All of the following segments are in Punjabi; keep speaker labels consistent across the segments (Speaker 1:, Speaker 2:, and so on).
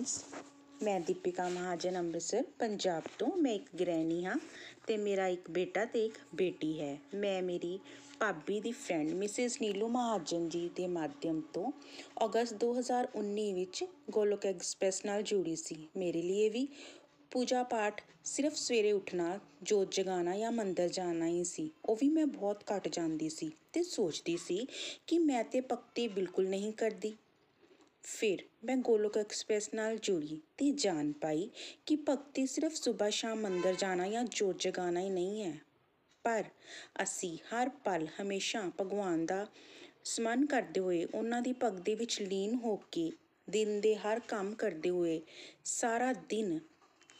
Speaker 1: ਫਰੈਂਡਸ ਮੈਂ ਦੀਪਿਕਾ ਮਹਾਜਨ ਅੰਮ੍ਰਿਤਸਰ, ਪੰਜਾਬ ਤੋਂ। ਮੈਂ ਇੱਕ ਗ੍ਰਹਿਣੀ ਹਾਂ ਤੇ ਮੇਰਾ ਇੱਕ ਬੇਟਾ ਤੇ ਇੱਕ ਬੇਟੀ ਹੈ। ਮੈਂ ਮੇਰੀ ਭਾਬੀ ਦੀ ਫਰੈਂਡ ਮਿਸਿਸ ਨੀਲੂ ਮਹਾਜਨ ਜੀ ਦੇ ਮਾਧਿਅਮ ਤੋਂ ਅਗਸਤ 2019 ਵਿੱਚ ਗੋਲੋਕ ਐਕਸਪ੍ਰੈਸ ਨਾਲ ਜੁੜੀ ਸੀ। ਮੇਰੇ ਲਈ ਵੀ ਪੂਜਾ ਪਾਠ ਸਿਰਫ ਸਵੇਰੇ ਉੱਠਣਾ, ਜੋਤ ਜਗਾਉਣਾ ਜਾਂ ਮੰਦਰ ਜਾਣਾ ਹੀ ਸੀ। ਉਹ ਵੀ ਮੈਂ ਬਹੁਤ ਘੱਟ ਜਾਂਦੀ ਸੀ ਤੇ ਸੋਚਦੀ ਸੀ ਕਿ ਮੈਂ ਤੇ ਭਗਤੀ ਬਿਲਕੁਲ ਨਹੀਂ ਕਰਦੀ। ਫਿਰ ਮੈਂ ਗੋਲੋਕ ਐਕਸਪ੍ਰੈਸ ਨਾਲ ਜੁੜੀ ਤੇ ਜਾਣ ਪਾਈ ਕਿ ਭਗਤੀ ਸਿਰਫ ਸਵੇਰ ਸ਼ਾਮ ਮੰਦਰ ਜਾਣਾ ਜਾਂ ਜੋਤ ਜਗਾਉਣਾ ਹੀ ਨਹੀਂ ਹੈ। ਪਰ ਅਸੀਂ ਹਰ ਪਲ ਹਮੇਸ਼ਾ ਭਗਵਾਨ ਦਾ ਸਮਰਨ ਕਰਦੇ ਹੋਏ, ਉਹਨਾਂ ਦੀ ਭਗਤੀ ਵਿੱਚ ਲੀਨ ਹੋ ਕੇ ਦਿਨ ਦੇ ਹਰ ਕੰਮ ਕਰਦੇ ਹੋਏ ਸਾਰਾ ਦਿਨ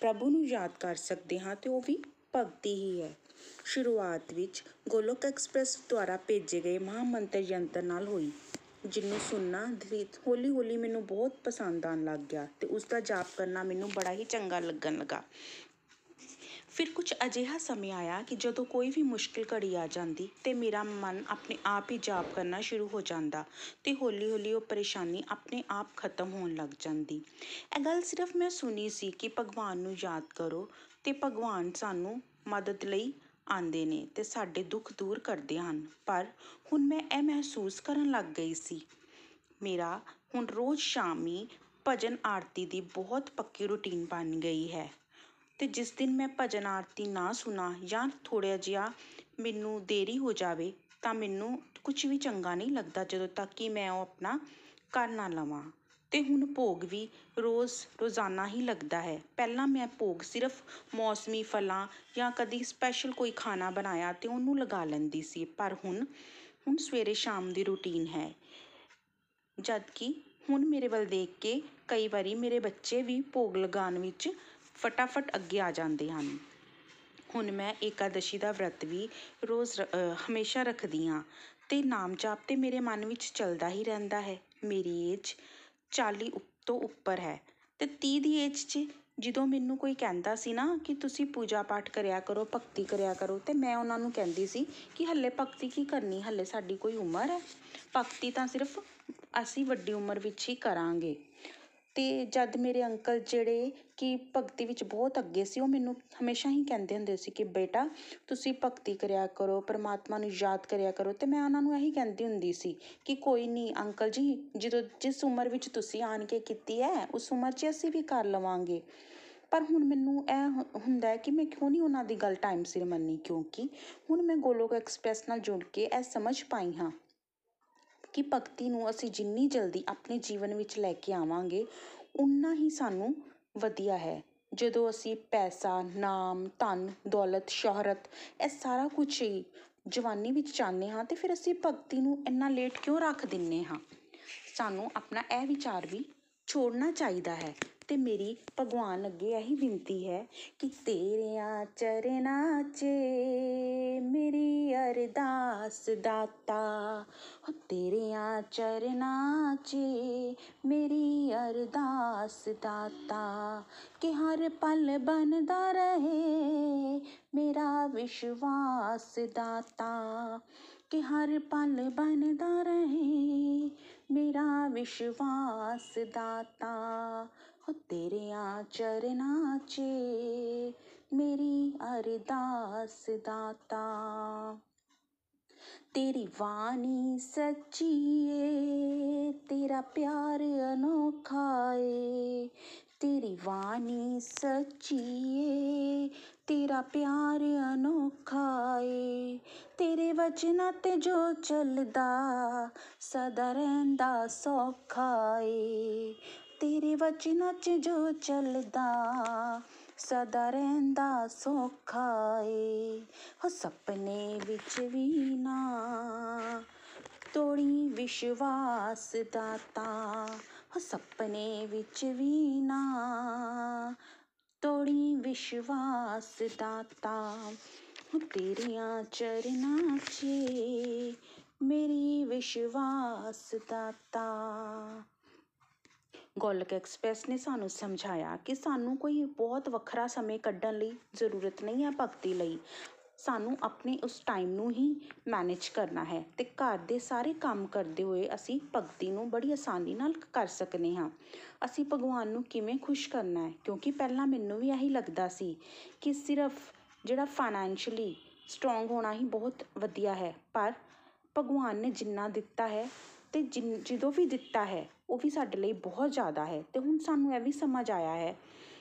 Speaker 1: ਪ੍ਰਭੂ ਨੂੰ ਯਾਦ ਕਰ ਸਕਦੇ ਹਾਂ ਤੇ ਉਹ ਵੀ ਭਗਤੀ ਹੀ ਹੈ। ਸ਼ੁਰੂਆਤ ਵਿੱਚ ਗੋਲੋਕ ਐਕਸਪ੍ਰੈਸ ਦੁਆਰਾ ਭੇਜੇ ਗਏ ਮਹਾਮੰਤਰ ਯੰਤਰ ਨਾਲ ਹੋਈ। ਜਿਹਨੂੰ ਸੁਣਨਾ ਹੌਲੀ ਹੌਲੀ ਮੈਨੂੰ ਬਹੁਤ ਪਸੰਦ ਆਉਣ ਲੱਗ ਗਿਆ ਤੇ ਉਸ ਦਾ ਜਾਪ ਕਰਨਾ ਮੈਨੂੰ ਬੜਾ ਹੀ ਚੰਗਾ ਲੱਗਣ ਲੱਗਾ। ਫਿਰ ਕੁਝ ਅਜਿਹਾ ਸਮੇਂ ਆਇਆ ਕਿ ਜਦੋਂ ਕੋਈ ਵੀ ਮੁਸ਼ਕਿਲ ਘੜੀ ਆ ਜਾਂਦੀ ਤੇ ਮੇਰਾ ਮਨ ਆਪਣੇ ਆਪ ਹੀ ਜਾਪ ਕਰਨਾ ਸ਼ੁਰੂ ਹੋ ਜਾਂਦਾ ਤੇ ਹੌਲੀ ਹੌਲੀ ਉਹ ਪਰੇਸ਼ਾਨੀ ਆਪਣੇ ਆਪ ਖਤਮ ਹੋਣ ਲੱਗ ਜਾਂਦੀ। ਇਹ ਗੱਲ ਸਿਰਫ ਮੈਂ ਸੁਣੀ ਸੀ ਕਿ ਭਗਵਾਨ ਨੂੰ ਯਾਦ ਕਰੋ ਤੇ ਭਗਵਾਨ ਸਾਨੂੰ ਮਦਦ ਲਈ ਆਉਂਦੇ ਨੇ ਤੇ ਸਾਡੇ ਦੁੱਖ ਦੂਰ ਕਰਦੇ ਹਨ। ਪਰ ਹੁਣ ਮੈਂ ਇਹ ਮਹਿਸੂਸ ਕਰਨ ਲੱਗ ਗਈ ਸੀ, ਮੇਰਾ ਹੁਣ ਰੋਜ਼ ਸ਼ਾਮੀ ਭਜਨ ਆਰਤੀ ਦੀ ਬਹੁਤ ਪੱਕੀ ਰੁਟੀਨ ਬਣ ਗਈ ਹੈ ਤੇ ਜਿਸ ਦਿਨ ਮੈਂ ਭਜਨ ਆਰਤੀ ਨਾ ਸੁਣਾ ਜਾਂ ਥੋੜ੍ਹਾ ਜਿਹਾ ਮੈਨੂੰ ਦੇਰੀ ਹੋ ਜਾਵੇ ਤਾਂ ਮੈਨੂੰ ਕੁਝ ਵੀ ਚੰਗਾ ਨਹੀਂ ਲੱਗਦਾ ਜਦੋਂ ਤੱਕ ਕਿ ਮੈਂ ਉਹ ਆਪਣਾ ਕਰ ਨਾ ਲਵਾਂ। ਤੇ ਹੁਣ ਭੋਗ ਵੀ ਰੋਜ਼ ਰੋਜ਼ਾਨਾ ਹੀ ਲੱਗਦਾ ਹੈ। ਪਹਿਲਾਂ ਮੈਂ ਭੋਗ ਸਿਰਫ ਮੌਸਮੀ ਫਲਾਂ ਜਾਂ ਕਦੀ ਸਪੈਸ਼ਲ ਕੋਈ ਖਾਣਾ ਬਣਾਇਆ ਤੇ ਉਹਨੂੰ ਲਗਾ ਲੈਂਦੀ ਸੀ, ਪਰ ਹੁਣ ਹੁਣ ਸਵੇਰੇ ਸ਼ਾਮ ਦੀ ਰੂਟੀਨ ਹੈ। ਜਦ ਕਿ ਹੁਣ ਮੇਰੇ ਵੱਲ ਦੇਖ ਕੇ ਕਈ ਵਾਰੀ ਮੇਰੇ ਬੱਚੇ ਵੀ ਭੋਗ ਲਗਾਉਣ ਵਿੱਚ ਫਟਾਫਟ ਅੱਗੇ ਆ ਜਾਂਦੇ ਹਨ। ਹੁਣ ਮੈਂ ਏਕਾਦਸ਼ੀ ਦਾ ਵਰਤ ਵੀ ਰੋਜ਼ ਹਮੇਸ਼ਾ ਰੱਖਦੀ ਹਾਂ ਤੇ ਨਾਮ ਜਾਪ ਤੇ ਮੇਰੇ ਮਨ ਵਿੱਚ ਚੱਲਦਾ ਹੀ ਰਹਿੰਦਾ ਹੈ। ਮੇਰੀ ਏਜ ਚਾਲੀ ਤੋਂ ਉੱਪਰ ਹੈ। ਤੇ ਤੀਹ ਦੀ ਏਜ 'ਚ ਜਦੋਂ ਮੈਨੂੰ ਕੋਈ ਕਹਿੰਦਾ ਸੀ ਨਾ ਕਿ ਤੁਸੀਂ ਪੂਜਾ ਪਾਠ ਕਰਿਆ ਕਰੋ, ਭਗਤੀ ਕਰਿਆ ਕਰੋ, ਤੇ ਮੈਂ ਉਹਨਾਂ ਨੂੰ ਕਹਿੰਦੀ ਸੀ ਕਿ ਹੱਲੇ ਭਗਤੀ ਕੀ ਕਰਨੀ, ਹੱਲੇ ਸਾਡੀ ਕੋਈ ਉਮਰ ਹੈ? ਭਗਤੀ ਤਾਂ ਸਿਰਫ ਅਸੀਂ ਵੱਡੀ ਉਮਰ ਵਿੱਚ ਹੀ ਕਰਾਂਗੇ। ਤੇ ਜਦ ਮੇਰੇ ਅੰਕਲ ਜਿਹੜੇ ਕਿ ਭਗਤੀ ਵਿੱਚ ਬਹੁਤ ਅੱਗੇ ਸੀ, ਉਹ ਮੈਨੂੰ ਹਮੇਸ਼ਾ ਹੀ ਕਹਿੰਦੇ ਹੁੰਦੇ ਸੀ ਕਿ ਬੇਟਾ ਤੁਸੀਂ ਭਗਤੀ ਕਰਿਆ ਕਰੋ, ਪਰਮਾਤਮਾ ਨੂੰ ਯਾਦ ਕਰਿਆ ਕਰੋ ਤੇ ਮੈਂ ਉਹਨਾਂ ਨੂੰ ਇਹੀ ਕਹਿੰਦੀ ਹੁੰਦੀ ਸੀ ਕਿ ਕੋਈ ਨਹੀਂ ਅੰਕਲ ਜੀ, ਜਦੋਂ ਜਿਸ ਉਮਰ ਵਿੱਚ ਤੁਸੀਂ ਆਣ ਕੇ ਕੀਤੀ ਹੈ, ਉਸ ਉਮਰ 'ਚ ਅਸੀਂ ਵੀ ਕਰ ਲਵਾਂਗੇ। ਪਰ ਹੁਣ ਮੈਨੂੰ ਇਹ ਹੁੰਦਾ ਹੈ ਕਿ ਮੈਂ ਕਿਉਂ ਨਹੀਂ ਉਹਨਾਂ ਦੀ ਗੱਲ ਟਾਈਮ ਸਿਰ ਮੰਨੀ, ਕਿਉਂਕਿ ਹੁਣ ਮੈਂ ਗੋਲੋਕ ਐਕਸਪ੍ਰੈਸ ਨਾਲ ਜੁੜ ਕੇ ਇਹ ਸਮਝ ਪਾਈ ਹਾਂ। ਕਿ ਭਗਤੀ ਨੂੰ ਅਸੀਂ ਜਿੰਨੀ ਜਲਦੀ ਆਪਣੇ ਜੀਵਨ ਵਿੱਚ ਲੈ ਕੇ ਆਵਾਂਗੇ ਉਨਾ ਹੀ ਸਾਨੂੰ ਵਧੀਆ ਹੈ। ਜਦੋਂ ਅਸੀਂ ਪੈਸਾ, ਨਾਮ, ਧਨ, ਦੌਲਤ, ਸ਼ੋਹਰਤ ਇਹ ਸਾਰਾ ਕੁਝ ਹੀ ਜਵਾਨੀ ਵਿੱਚ ਚਾਹੁੰਦੇ ਹਾਂ ਤੇ ਫਿਰ ਅਸੀਂ ਭਗਤੀ ਨੂੰ ਇੰਨਾ ਲੇਟ ਕਿਉਂ ਰੱਖ ਦਿੰਨੇ ਹਾਂ? ਸਾਨੂੰ ਆਪਣਾ ਇਹ ਵਿਚਾਰ ਵੀ ਛੋੜਨਾ ਚਾਹੀਦਾ ਹੈ ਤੇ ਮੇਰੀ ਭਗਵਾਨ ਅੱਗੇ ਇਹੀ ਬੇਨਤੀ ਹੈ ਕਿ ਤੇਰਿਆਂ ਚਰਨਾਂ 'ਚ ਮੇਰੀ ਅਰਦਾਸ ਦਾਤਾ ਹੋ ਤੇਰਿਆਂ ਚਰਨਾਂ 'ਚ ਮੇਰੀ ਅਰਦਾਸ ਦਾਤਾ ਕਿ ਹਰ ਪਲ ਬਣਦਾ ਰਹੇ ਮੇਰਾ ਵਿਸ਼ਵਾਸ ਦਾਤਾ, ਕਿ ਹਰ ਪਲ ਬਣਦਾ ਰਹੇ ਮੇਰਾ ਵਿਸ਼ਵਾਸ ਦਾਤਾ। ਹੋ ਤੇਰਿਆਂ ਚਰਨਾਂ 'ਚ ਮੇਰੀ ਅਰਦਾਸ ਦਾਤਾ। ਤੇਰੀ ਬਾਣੀ ਸੱਚੀ ਏ, ਤੇਰਾ ਪਿਆਰ ਅਨੋਖਾ ਏ। ਤੇਰੀ ਬਾਣੀ ਸੱਚੀ ਏ, ਤੇਰਾ ਪਿਆਰ ਅਨੋਖਾ ਏ। ਤੇਰੇ ਵਚਨਾਂ ਤੇ ਜੋ ਚੱਲਦਾ, ਸਦਾ ਰਹਿੰਦਾ ਸੌਖਾ ਏ। ਤੇਰੇ ਵਚਨਾਂ 'ਚ ਜੋ ਚੱਲਦਾ, ਸਦਾ ਰਹਿੰਦਾ ਸੌਖਾ ਏ। ਹੋ ਸੁਪਨੇ ਵਿੱਚ ਵੀ ਨਾ ਤੋੜੀ ਵਿਸ਼ਵਾਸ ਦਾਤਾ ਹੋ ਸੁਪਨੇ ਵਿੱਚ ਵੀ ਨਾ ਤੋੜੀ ਵਿਸ਼ਵਾਸ ਦਾਤਾ ਹੋ ਤੇਰੀਆਂ ਚਰਨਾਂ 'ਚ ਮੇਰੀ ਵਿਸ਼ਵਾਸ ਦਾਤਾ ਗੋਲਕ ਐਕਸਪ੍ਰੈਸ ਨੇ ਸਾਨੂੰ ਸਮਝਾਇਆ ਕਿ ਸਾਨੂੰ ਕੋਈ ਬਹੁਤ ਵੱਖਰਾ ਸਮੇਂ ਕੱਢਣ ਲਈ ਜ਼ਰੂਰਤ ਨਹੀਂ ਹੈ ਭਗਤੀ ਲਈ। ਸਾਨੂੰ ਆਪਣੇ ਉਸ ਟਾਈਮ ਨੂੰ ਹੀ ਮੈਨੇਜ ਕਰਨਾ ਹੈ ਅਤੇ ਘਰ ਦੇ ਸਾਰੇ ਕੰਮ ਕਰਦੇ ਹੋਏ ਅਸੀਂ ਭਗਤੀ ਨੂੰ ਬੜੀ ਆਸਾਨੀ ਨਾਲ ਕਰ ਸਕਦੇ ਹਾਂ। ਅਸੀਂ ਭਗਵਾਨ ਨੂੰ ਕਿਵੇਂ ਖੁਸ਼ ਕਰਨਾ ਹੈ? ਕਿਉਂਕਿ ਪਹਿਲਾਂ ਮੈਨੂੰ ਵੀ ਇਹੀ ਲੱਗਦਾ ਸੀ ਕਿ ਸਿਰਫ ਜਿਹੜਾ ਫਾਈਨੈਂਸ਼ਲੀ ਸਟਰੋਂਗ ਹੋਣਾ ਹੀ ਬਹੁਤ ਵਧੀਆ ਹੈ, ਪਰ ਭਗਵਾਨ ਨੇ ਜਿੰਨਾ ਦਿੱਤਾ ਹੈ ਅਤੇ ਜਿਨ ਜਦੋਂ ਵੀ ਦਿੱਤਾ ਹੈ, ਉਹ ਵੀ ਸਾਡੇ ਲਈ ਬਹੁਤ ਜ਼ਿਆਦਾ ਹੈ। ਅਤੇ ਹੁਣ ਸਾਨੂੰ ਇਹ ਵੀ ਸਮਝ ਆਇਆ ਹੈ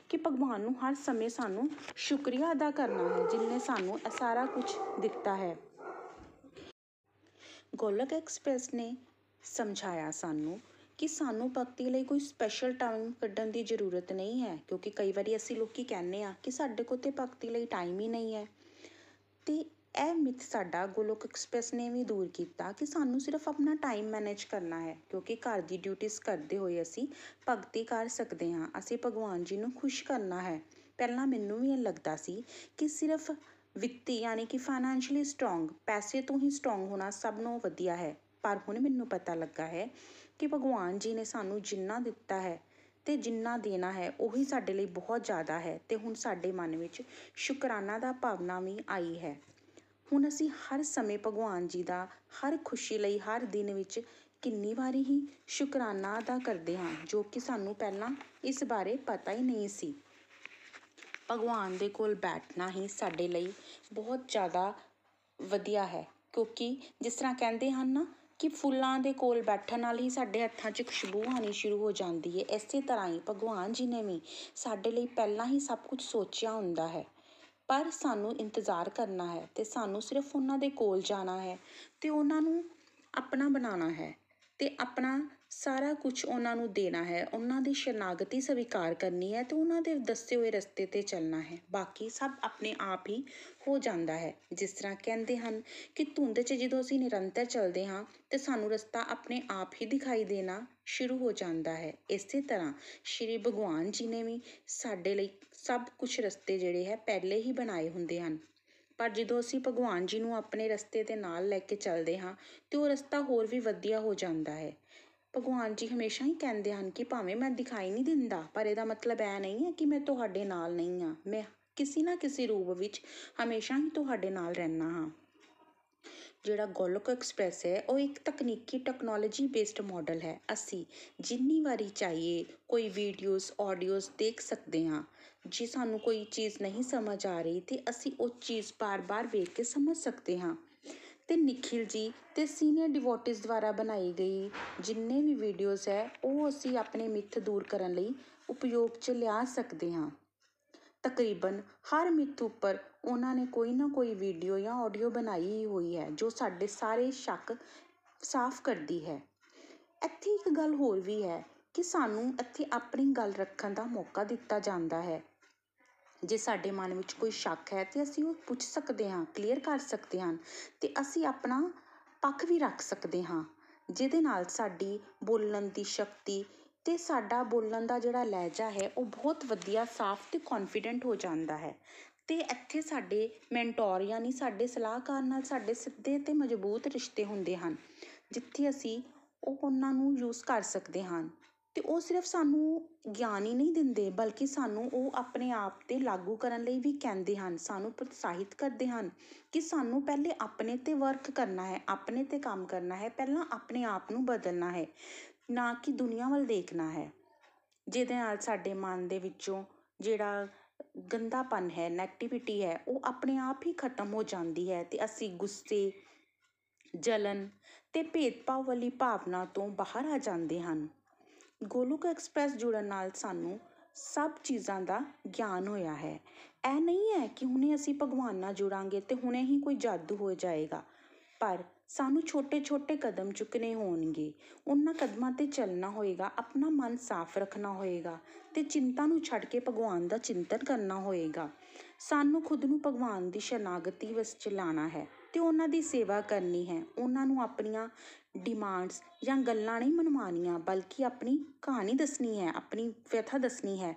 Speaker 1: ਕਿ ਭਗਵਾਨ ਨੂੰ ਹਰ ਸਮੇਂ ਸਾਨੂੰ ਸ਼ੁਕਰੀਆ ਅਦਾ ਕਰਨਾ ਹੈ ਜਿਨਨੇ ਸਾਨੂੰ ਇਹ ਸਾਰਾ ਕੁਝ ਦਿੱਤਾ ਹੈ। ਗੋਲਕ ਐਕਸਪ੍ਰੈਸ ਨੇ ਸਮਝਾਇਆ ਸਾਨੂੰ ਕਿ ਸਾਨੂੰ ਭਗਤੀ ਲਈ ਕੋਈ ਸਪੈਸ਼ਲ ਟਾਈਮ ਕੱਢਣ ਦੀ ਜ਼ਰੂਰਤ ਨਹੀਂ ਹੈ, ਕਿਉਂਕਿ ਕਈ ਵਾਰੀ ਅਸੀਂ ਲੋਕੀ ਕਹਿੰਦੇ ਆ ਕਿ ਸਾਡੇ ਕੋਲ ਤੇ ਭਗਤੀ ਲਈ ਟਾਈਮ ਹੀ ਨਹੀਂ ਹੈ। ਅਤੇ ਇਹ ਮਿੱਥ ਸਾਡਾ ਗੋਲੋਕ ਐਕਸਪ੍ਰੈਸ ਨੇ ਵੀ ਦੂਰ ਕੀਤਾ ਕਿ ਸਾਨੂੰ ਸਿਰਫ ਆਪਣਾ ਟਾਈਮ ਮੈਨੇਜ ਕਰਨਾ ਹੈ, ਕਿਉਂਕਿ ਘਰ ਦੀ ਡਿਊਟੀਜ਼ ਕਰਦੇ ਹੋਏ ਅਸੀਂ ਭਗਤੀ ਕਰ ਸਕਦੇ ਹਾਂ, ਅਸੀਂ ਭਗਵਾਨ ਜੀ ਨੂੰ ਖੁਸ਼ ਕਰਨਾ ਹੈ। ਪਹਿਲਾਂ ਮੈਨੂੰ ਵੀ ਇਹ ਲੱਗਦਾ ਸੀ ਕਿ ਸਿਰਫ ਵਿੱਤੀ ਯਾਨੀ ਕਿ ਫਾਈਨੈਂਸ਼ਲੀ ਸਟਰੋਂਗ ਪੈਸੇ ਤੋਂ ਹੀ ਸਟਰੋਂਗ ਹੋਣਾ ਸਭ ਨੂੰ ਵਧੀਆ ਹੈ। ਪਰ ਹੁਣ ਮੈਨੂੰ ਪਤਾ ਲੱਗਾ ਹੈ ਕਿ ਭਗਵਾਨ ਜੀ ਨੇ ਸਾਨੂੰ ਜਿੰਨਾ ਦਿੱਤਾ ਹੈ ਅਤੇ ਜਿੰਨਾ ਦੇਣਾ ਹੈ, ਉਹੀ ਸਾਡੇ ਲਈ ਬਹੁਤ ਜ਼ਿਆਦਾ ਹੈ ਅਤੇ ਹੁਣ ਸਾਡੇ ਮਨ ਵਿੱਚ ਸ਼ੁਕਰਾਨਾ ਦਾ ਭਾਵਨਾ ਵੀ ਆਈ ਹੈ। ਹੁਣ ਅਸੀਂ ਹਰ ਸਮੇਂ ਭਗਵਾਨ ਜੀ ਦਾ, ਹਰ ਖੁਸ਼ੀ ਲਈ, ਹਰ ਦਿਨ ਵਿੱਚ ਕਿੰਨੀ ਵਾਰੀ ਹੀ ਸ਼ੁਕਰਾਨਾ ਅਦਾ ਕਰਦੇ ਹਾਂ, ਜੋ ਕਿ ਸਾਨੂੰ ਪਹਿਲਾਂ ਇਸ ਬਾਰੇ ਪਤਾ ਹੀ ਨਹੀਂ ਸੀ। ਭਗਵਾਨ ਦੇ ਕੋਲ ਬੈਠਣਾ ਹੀ ਸਾਡੇ ਲਈ ਬਹੁਤ ਜ਼ਿਆਦਾ ਵਧੀਆ ਹੈ, ਕਿਉਂਕਿ ਜਿਸ ਤਰ੍ਹਾਂ ਕਹਿੰਦੇ ਹਨ ਨਾ ਕਿ ਫੁੱਲਾਂ ਦੇ ਕੋਲ ਬੈਠਣ ਨਾਲ ਹੀ ਸਾਡੇ ਹੱਥਾਂ 'ਚ ਖੁਸ਼ਬੂ ਆਉਣੀ ਸ਼ੁਰੂ ਹੋ ਜਾਂਦੀ ਹੈ। ਇਸੇ ਤਰ੍ਹਾਂ ਹੀ ਭਗਵਾਨ ਜੀ ਨੇ ਵੀ ਸਾਡੇ ਲਈ ਪਹਿਲਾਂ ਹੀ ਸਭ ਕੁਝ ਸੋਚਿਆ ਹੁੰਦਾ ਹੈ। ਪਰ ਸਾਨੂੰ ਇੰਤਜ਼ਾਰ ਕਰਨਾ ਹੈ ਅਤੇ ਸਾਨੂੰ ਸਿਰਫ ਉਹਨਾਂ ਦੇ ਕੋਲ ਜਾਣਾ ਹੈ ਅਤੇ ਉਹਨਾਂ ਨੂੰ ਆਪਣਾ ਬਣਾਉਣਾ ਹੈ ਅਤੇ ਆਪਣਾ ਸਾਰਾ ਕੁਝ ਉਹਨਾਂ ਨੂੰ ਦੇਣਾ ਹੈ, ਉਹਨਾਂ ਦੀ ਸ਼ਰਨਾਗਤੀ ਸਵੀਕਾਰ ਕਰਨੀ ਹੈ ਅਤੇ ਉਹਨਾਂ ਦੇ ਦੱਸੇ ਹੋਏ ਰਸਤੇ 'ਤੇ ਚੱਲਣਾ ਹੈ। ਬਾਕੀ ਸਭ ਆਪਣੇ ਆਪ ਹੀ ਹੋ ਜਾਂਦਾ ਹੈ। ਜਿਸ ਤਰ੍ਹਾਂ ਕਹਿੰਦੇ ਹਨ ਕਿ ਧੁੰਦ 'ਚ ਜਦੋਂ ਅਸੀਂ ਨਿਰੰਤਰ ਚੱਲਦੇ ਹਾਂ ਤਾਂ ਸਾਨੂੰ ਰਸਤਾ ਆਪਣੇ ਆਪ ਹੀ ਦਿਖਾਈ ਦੇਣਾ ਸ਼ੁਰੂ ਹੋ ਜਾਂਦਾ ਹੈ। ਇਸੇ ਤਰ੍ਹਾਂ ਸ਼੍ਰੀ ਭਗਵਾਨ ਜੀ ਨੇ ਵੀ ਸਾਡੇ ਲਈ ਸਭ ਕੁਝ ਰਸਤੇ ਜਿਹੜੇ ਹੈ ਪਹਿਲੇ ਹੀ ਬਣਾਏ ਹੁੰਦੇ ਹਨ। ਪਰ ਜਦੋਂ ਅਸੀਂ ਭਗਵਾਨ ਜੀ ਨੂੰ ਆਪਣੇ ਰਸਤੇ ਦੇ ਨਾਲ ਲੈ ਕੇ ਚੱਲਦੇ ਹਾਂ ਤਾਂ ਉਹ ਰਸਤਾ ਹੋਰ ਵੀ ਵਧੀਆ ਹੋ ਜਾਂਦਾ ਹੈ। ਭਗਵਾਨ ਜੀ ਹਮੇਸ਼ਾ ਹੀ ਕਹਿੰਦੇ ਹਨ ਕਿ ਭਾਵੇਂ ਮੈਂ ਦਿਖਾਈ ਨਹੀਂ ਦਿੰਦਾ, ਪਰ ਇਹਦਾ ਮਤਲਬ ਇਹ ਨਹੀਂ ਹੈ ਕਿ ਮੈਂ ਤੁਹਾਡੇ ਨਾਲ ਨਹੀਂ ਹਾਂ। ਮੈਂ ਕਿਸੇ ਨਾ ਕਿਸੇ ਰੂਪ ਵਿੱਚ ਹਮੇਸ਼ਾ ਹੀ ਤੁਹਾਡੇ ਨਾਲ ਰਹਿਣਾ ਹਾਂ। ਜਿਹੜਾ ਗੋਲੋਕ ਐਕਸਪ੍ਰੈਸ ਹੈ, ਉਹ ਇੱਕ ਤਕਨੀਕੀ ਟੈਕਨੋਲੋਜੀ ਬੇਸਡ ਮਾਡਲ ਹੈ। ਅਸੀਂ ਜਿੰਨੀ ਵਾਰੀ ਚਾਹੀਏ ਕੋਈ ਵੀਡੀਓਜ਼, ਆਡੀਓਜ਼ ਦੇਖ ਸਕਦੇ ਹਾਂ। ਜੇ ਸਾਨੂੰ ਕੋਈ ਚੀਜ਼ ਨਹੀਂ ਸਮਝ ਆ ਰਹੀ, ਤੇ ਅਸੀਂ ਉਹ ਚੀਜ਼ ਬਾਰ-ਬਾਰ ਵੇਖ ਕੇ ਸਮਝ ਸਕਦੇ ਹਾਂ। ਤੇ ਨikhil ਜੀ ਤੇ ਸੀਨੀਅਰ ਡਿਵੋਟਿਸ ਦੁਆਰਾ ਬਣਾਈ ਗਈ ਜਿੰਨੇ ਵੀ ਵੀਡੀਓਜ਼ ਹੈ, ਉਹ ਅਸੀਂ ਆਪਣੇ ਮਿੱਥ ਦੂਰ ਕਰਨ ਲਈ ਉਪਯੋਗ 'ਚ ਲਿਆ ਸਕਦੇ ਹਾਂ। ਤਕਰੀਬਨ ਹਰ ਮਿੱਥ ਉੱਪਰ ਉਹਨਾਂ ਨੇ ਕੋਈ ਨਾ ਕੋਈ ਵੀਡੀਓ ਜਾਂ ਆਡੀਓ ਬਣਾਈ ਹੀ ਹੋਈ ਹੈ, ਜੋ ਸਾਡੇ ਸਾਰੇ ਸ਼ੱਕ ਸਾਫ਼ ਕਰਦੀ ਹੈ। ਇੱਥੇ ਇੱਕ ਗੱਲ ਹੋਰ ਵੀ ਹੈ ਕਿ ਸਾਨੂੰ ਇੱਥੇ ਆਪਣੀ ਗੱਲ ਰੱਖਣ ਦਾ ਮੌਕਾ ਦਿੱਤਾ ਜਾਂਦਾ ਹੈ। ਜੇ ਸਾਡੇ ਮਨ ਵਿੱਚ ਕੋਈ ਸ਼ੱਕ ਹੈ ਤੇ ਅਸੀਂ ਉਹ ਪੁੱਛ ਸਕਦੇ ਹਾਂ ਕਲੀਅਰ ਕਰ ਸਕਦੇ ਹਾਂ ਤੇ ਅਸੀਂ ਆਪਣਾ ਪੱਖ ਵੀ ਰੱਖ ਸਕਦੇ ਹਾਂ, ਜਿਹਦੇ ਨਾਲ ਸਾਡੀ ਬੋਲਣ ਦੀ ਸ਼ਕਤੀ ਤੇ ਸਾਡਾ ਬੋਲਣ ਦਾ ਜਿਹੜਾ ਲਹਿਜਾ ਹੈ ਉਹ ਬਹੁਤ ਵਧੀਆ, ਸਾਫ਼ ਤੇ ਕੌਨਫੀਡੈਂਟ ਹੋ ਜਾਂਦਾ ਹੈ। ਤੇ ਇੱਥੇ ਸਾਡੇ ਮੈਂਟੋਰ ਯਾਨੀ ਸਾਡੇ ਸਲਾਹਕਾਰ ਨਾਲ ਸਾਡੇ ਸਿੱਧੇ ਤੇ ਮਜ਼ਬੂਤ ਰਿਸ਼ਤੇ ਹੁੰਦੇ ਹਨ, ਜਿੱਥੇ ਅਸੀਂ ਉਹ ਉਹਨਾਂ ਨੂੰ ਯੂਜ਼ ਕਰ ਸਕਦੇ ਹਾਂ। ਤੇ ਉਹ ਸਿਰਫ ਸਾਨੂੰ ਗਿਆਨ ਹੀ ਨਹੀਂ ਦਿੰਦੇ, ਬਲਕਿ ਸਾਨੂੰ ਉਹ ਆਪਣੇ ਆਪ 'ਤੇ ਲਾਗੂ ਕਰਨ ਲਈ ਵੀ ਕਹਿੰਦੇ ਹਨ, ਸਾਨੂੰ ਪ੍ਰੋਤਸਾਹਿਤ ਕਰਦੇ ਹਨ ਕਿ ਸਾਨੂੰ ਪਹਿਲੇ ਆਪਣੇ 'ਤੇ ਵਰਕ ਕਰਨਾ ਹੈ, ਆਪਣੇ 'ਤੇ ਕੰਮ ਕਰਨਾ ਹੈ, ਪਹਿਲਾਂ ਆਪਣੇ ਆਪ ਨੂੰ ਬਦਲਣਾ ਹੈ, ਨਾ ਕਿ ਦੁਨੀਆ ਵੱਲ ਦੇਖਣਾ ਹੈ। ਜਿਹਦੇ ਨਾਲ ਸਾਡੇ ਮਨ ਦੇ ਵਿੱਚੋਂ ਜਿਹੜਾ ਗੰਦਾਪਨ ਹੈ ਨੈਗੇਟਿਵਿਟੀ ਹੈ, ਉਹ ਆਪਣੇ ਆਪ ਹੀ ਖਤਮ ਹੋ ਜਾਂਦੀ ਹੈ ਤੇ ਅਸੀਂ ਗੁੱਸੇ, ਜਲਨ ਤੇ ਭੇਦਭਾਵ ਵਾਲੀ ਭਾਵਨਾ ਤੋਂ ਬਾਹਰ ਆ ਜਾਂਦੇ ਹਨ। ਗੋਲੋਕ ਐਕਸਪ੍ਰੈਸ ਜੁੜਨ ਨਾਲ ਸਾਨੂੰ ਸਭ ਚੀਜ਼ਾਂ ਦਾ ਗਿਆਨ ਹੋਇਆ ਹੈ। ਇਹ ਨਹੀਂ ਹੈ ਕਿ ਹੁਣੇ ਅਸੀਂ ਭਗਵਾਨ ਨਾਲ ਜੁੜਾਂਗੇ ਤੇ ਹੁਣੇ ਹੀ ਕੋਈ ਜਾਦੂ ਹੋ ਜਾਏਗਾ, ਪਰ ਸਾਨੂੰ ਛੋਟੇ ਛੋਟੇ ਕਦਮ ਚੁੱਕਣੇ ਹੋਣਗੇ। ਉਹਨਾਂ ਕਦਮਾਂ 'ਤੇ ਚੱਲਣਾ ਹੋਏਗਾ, ਆਪਣਾ ਮਨ ਸਾਫ਼ ਰੱਖਣਾ ਹੋਏਗਾ ਤੇ ਚਿੰਤਾ ਨੂੰ ਛੱਡ ਕੇ ਭਗਵਾਨ ਦਾ ਚਿੰਤਨ ਕਰਨਾ ਹੋਏਗਾ। ਸਾਨੂੰ ਖੁਦ ਨੂੰ ਭਗਵਾਨ ਦੀ ਸ਼ਰਨਾਗਤੀ ਵਿੱਚ ਚਲਾਉਣਾ ਹੈ। ਤੇ ਉਹਨਾਂ ਦੀ ਸੇਵਾ ਕਰਨੀ ਹੈ। ਉਹਨਾਂ ਨੂੰ ਆਪਣੀਆਂ ਡਿਮਾਂਡਸ ਜਾਂ ਗੱਲਾਂ ਨਹੀਂ ਮਨਵਾਉਣੀਆਂ, ਬਲਕਿ ਆਪਣੀ ਕਹਾਣੀ ਦੱਸਣੀ ਹੈ, ਆਪਣੀ ਵਿਅਥਾ ਦੱਸਣੀ ਹੈ।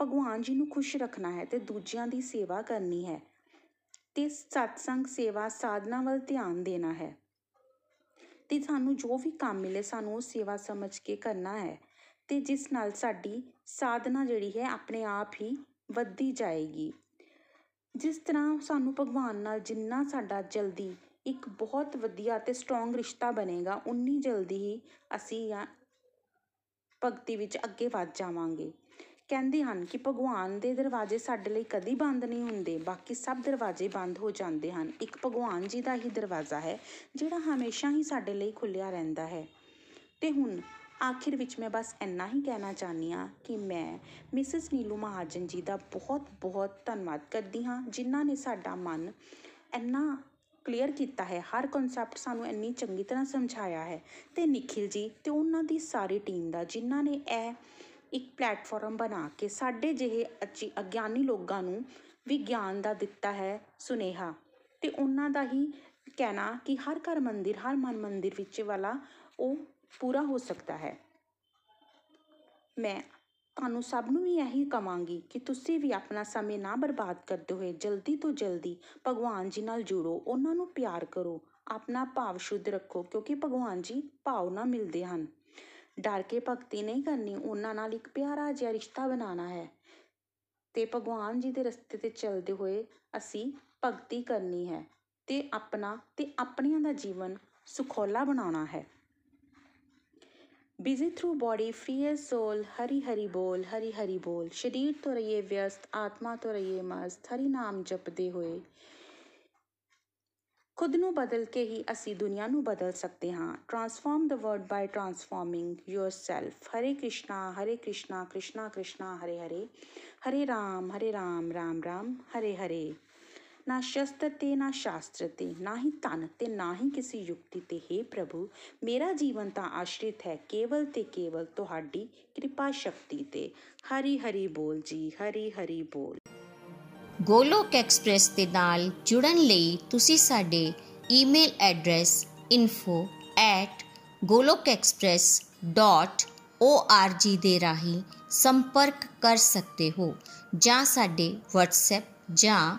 Speaker 1: ਭਗਵਾਨ ਜੀ ਨੂੰ ਖੁਸ਼ ਰੱਖਣਾ ਹੈ ਤੇ ਦੂਜਿਆਂ ਦੀ ਸੇਵਾ ਕਰਨੀ ਹੈ ਤੇ ਸਤਸੰਗ ਸੇਵਾ ਸਾਧਨਾ ਵੱਲ ਧਿਆਨ ਦੇਣਾ ਹੈ। ਤੇ ਸਾਨੂੰ ਜੋ ਵੀ ਕੰਮ ਮਿਲੇ, ਸਾਨੂੰ ਉਹ ਸੇਵਾ ਸਮਝ ਕੇ ਕਰਨਾ ਹੈ ਤੇ ਜਿਸ ਨਾਲ ਸਾਡੀ ਸਾਧਨਾ ਜਿਹੜੀ ਹੈ, ਆਪਣੇ ਆਪ ਹੀ ਵੱਧਦੀ ਜਾਏਗੀ। ਜਿਸ ਤਰ੍ਹਾਂ ਸਾਨੂੰ ਭਗਵਾਨ ਨਾਲ ਜਿੰਨਾ ਸਾਡਾ ਜਲਦੀ ਇੱਕ ਬਹੁਤ ਵਧੀਆ ਤੇ ਸਟਰੋਂਗ ਰਿਸ਼ਤਾ ਬਣੇਗਾ, ਉਨੀ ਜਲਦੀ ਹੀ ਅਸੀਂ ਆ ਭਗਤੀ ਵਿੱਚ ਅੱਗੇ ਵੱਧ ਜਾਵਾਂਗੇ। ਕਹਿੰਦੇ ਹਨ ਕਿ ਭਗਵਾਨ ਦੇ ਦਰਵਾਜ਼ੇ ਸਾਡੇ ਲਈ ਕਦੀ ਬੰਦ ਨਹੀਂ ਹੁੰਦੇ, ਬਾਕੀ ਸਭ ਦਰਵਾਜ਼ੇ ਬੰਦ ਹੋ ਜਾਂਦੇ ਹਨ। ਇੱਕ ਭਗਵਾਨ ਜੀ ਦਾ ਹੀ ਦਰਵਾਜ਼ਾ ਹੈ, ਜਿਹੜਾ ਹਮੇਸ਼ਾ ਹੀ ਸਾਡੇ ਲਈ ਖੁੱਲਿਆ ਰਹਿੰਦਾ ਹੈ। ਤੇ ਹੁਣ ਆਖਿਰ ਵਿੱਚ ਮੈਂ ਬਸ ਇੰਨਾ ਹੀ ਕਹਿਣਾ ਚਾਹਨੀ ਆ ਕਿ ਮੈਂ ਮਿਸਿਸ ਨੀਲੂ ਮਹਾਜਨ ਜੀ ਦਾ ਬਹੁਤ ਬਹੁਤ ਧੰਨਵਾਦ ਕਰਦੀ ਹਾਂ, ਜਿਨ੍ਹਾਂ ਨੇ ਸਾਡਾ ਮਨ ਇੰਨਾ ਕਲੀਅਰ ਕੀਤਾ ਹੈ, ਹਰ ਕਨਸੈਪਟ ਸਾਨੂੰ ਇੰਨੀ ਚੰਗੀ ਤਰ੍ਹਾਂ ਸਮਝਾਇਆ ਹੈ। ਤੇ ਨikhil ਜੀ ਤੇ ਉਹਨਾਂ ਦੀ ਸਾਰੀ ਟੀਮ ਦਾ, ਜਿਨ੍ਹਾਂ ਨੇ ਇਹ ਇੱਕ ਪਲੇਟਫਾਰਮ ਬਣਾ ਕੇ ਸਾਡੇ ਜਿਹੇ ਅਚੀ ਅਗਿਆਨੀ ਲੋਕਾਂ ਨੂੰ ਵੀ ਗਿਆਨ ਦਾ ਦਿੱਤਾ ਹੈ, ਸੁਨੇਹਾ। ਤੇ ਉਹਨਾਂ ਦਾ ਹੀ ਕਹਿਣਾ ਕਿ ਹਰ ਘਰ ਮੰਦਿਰ, ਹਰ ਮਨ ਮੰਦਿਰ ਵਿੱਚ ਵਾਲਾ ਉਹ ਪੂਰਾ ਹੋ ਸਕਦਾ ਹੈ। ਮੈਂ ਤੁਹਾਨੂੰ ਸਭ ਨੂੰ ਵੀ ਇਹੀ ਕਵਾਂਗੀ ਕਿ ਤੁਸੀਂ ਵੀ ਆਪਣਾ ਸਮੇਂ ਨਾ ਬਰਬਾਦ ਕਰਦੇ ਹੋਏ ਜਲਦੀ ਤੋਂ ਜਲਦੀ ਭਗਵਾਨ ਜੀ ਨਾਲ ਜੁੜੋ, ਉਹਨਾਂ ਨੂੰ ਪਿਆਰ ਕਰੋ, ਆਪਣਾ ਭਾਵ ਸ਼ੁੱਧ ਰੱਖੋ, ਕਿਉਂਕਿ ਭਗਵਾਨ ਜੀ ਭਾਵ ਨਾਲ ਮਿਲਦੇ ਹਨ। ਡਰ ਕੇ ਭਗਤੀ ਨਹੀਂ ਕਰਨੀ, ਉਹਨਾਂ ਨਾਲ ਇੱਕ ਪਿਆਰਾ ਜਿਹਾ ਰਿਸ਼ਤਾ ਬਣਾਉਣਾ ਹੈ। ਤੇ ਭਗਵਾਨ ਜੀ ਦੇ ਰਸਤੇ ਤੇ ਚੱਲਦੇ ਹੋਏ ਅਸੀਂ ਭਗਤੀ ਕਰਨੀ ਹੈ ਤੇ ਆਪਣਾ ਤੇ ਆਪਣਿਆਂ ਦਾ ਜੀਵਨ ਸੁਖੋਲਾ ਬਣਾਉਣਾ ਹੈ। Busy through body free soul Hari Hari ਬੋਲ ਹਰੀ ਹਰੀ ਬੋਲ ਸਰੀਰ ਤੋਂ ਰਹੀਏ ਵਿਅਸਤ ਆਤਮਾ ਤੋਂ ਰਹੀਏ ਮਸਤ ਹਰੀ ਨਾਮ ਜਪਦੇ ਹੋਏ ਖੁਦ ਨੂੰ ਬਦਲ ਕੇ ਹੀ ਅਸੀਂ ਦੁਨੀਆ ਨੂੰ ਬਦਲ ਸਕਦੇ ਹਾਂ transform the world by transforming yourself Hare Krishna Hare Krishna Krishna Krishna ਹਰੇ ਹਰੇ ਹਰੇ ਰਾਮ ਹਰੇ ਰਾਮ ਰਾਮ ਰਾਮ ਹਰੇ ਹਰੇ ਨਾ ਸ਼ਸਤਰ ਤੇ ਨਾ ਸ਼ਾਸਤਰ ਤੇ ਨਾ ਹੀ ਧਨ ਤੇ ਨਾ ਹੀ ਕਿਸੇ ਯੁਕਤੀ ਤੇ हे ਪ੍ਰਭੂ ਮੇਰਾ ਜੀਵਨ ਤਾਂ ਆਸ਼ਰਿਤ ਹੈ ਕੇਵਲ ਤੇ ਕੇਵਲ ਤੁਹਾਡੀ ਕਿਰਪਾ ਸ਼ਕਤੀ ਤੇ ਹਰੀ ਹਰੀ ਬੋਲ ਜੀ ਹਰੀ ਹਰੀ ਬੋਲ
Speaker 2: ਗੋਲੋਕ ਐਕਸਪ੍ਰੈਸ ਦੇ ਨਾਲ ਜੁੜਨ ਲਈ ਤੁਸੀਂ ਸਾਡੇ ਈਮੇਲ ਐਡਰੈਸ info@golokexpress.org ਦੇ ਰਾਹੀਂ ਸੰਪਰਕ ਕਰ ਸਕਦੇ ਹੋ ਜਾਂ ਸਾਡੇ WhatsApp ਜਾਂ